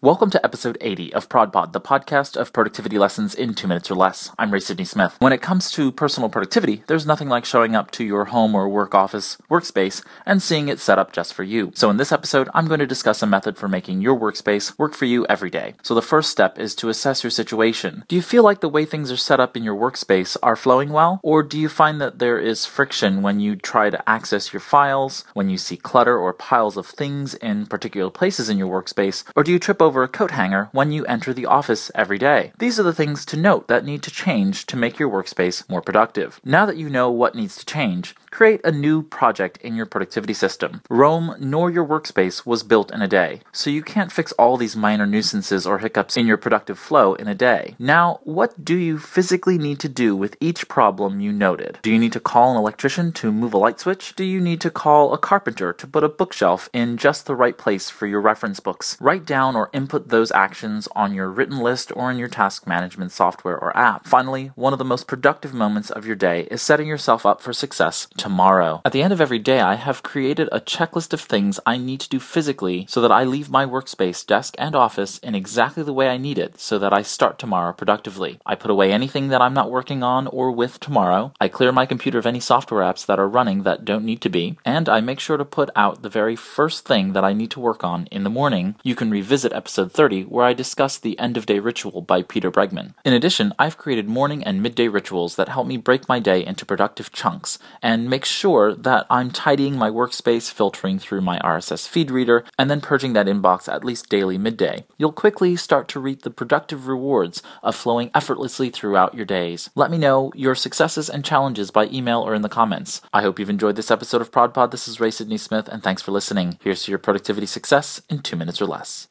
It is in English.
Welcome to episode 80 of ProdPod, the podcast of productivity lessons in two minutes or less. I'm Ray Sidney Smith. When it comes to personal productivity, there's nothing like showing up to your home or work office workspace and seeing it set up just for you. So in this episode, I'm going to discuss a method for making your workspace work for you every day. So the first step is to assess your situation. Do you feel like the way things are set up in your workspace are flowing well? Or do you find that there is friction when you try to access your files, when you see clutter or piles of things in particular places in your workspace? Or do you trip over over a coat hanger when you enter the office every day. These are the things to note that need to change to make your workspace more productive. Now that you know what needs to change, create a new project in your productivity system. Rome nor your workspace was built in a day, so you can't fix all these minor nuisances or hiccups in your productive flow in a day. Now, what do you physically need to do with each problem you noted? Do you need to call an electrician to move a light switch? Do you need to call a carpenter to put a bookshelf in just the right place for your reference books? Write down or input those actions on your written list or in your task management software or app. Finally, one of the most productive moments of your day is setting yourself up for success tomorrow. At the end of every day, I have created a checklist of things I need to do physically so that I leave my workspace, desk, and office in exactly the way I need it so that I start tomorrow productively. I put away anything that I'm not working on or with tomorrow. I clear my computer of any software apps that are running that don't need to be. And I make sure to put out the very first thing that I need to work on in the morning. You can revisit episode episode 30, where I discuss the end of day ritual by Peter Bregman. In addition, I've created morning and midday rituals that help me break my day into productive chunks and make sure that I'm tidying my workspace, filtering through my RSS feed reader, and then purging that inbox at least daily midday. You'll quickly start to reap the productive rewards of flowing effortlessly throughout your days. Let me know your successes and challenges by email or in the comments. I hope you've enjoyed this episode of ProdPod. This is Ray Sidney Smith, and thanks for listening. Here's to your productivity success in two minutes or less.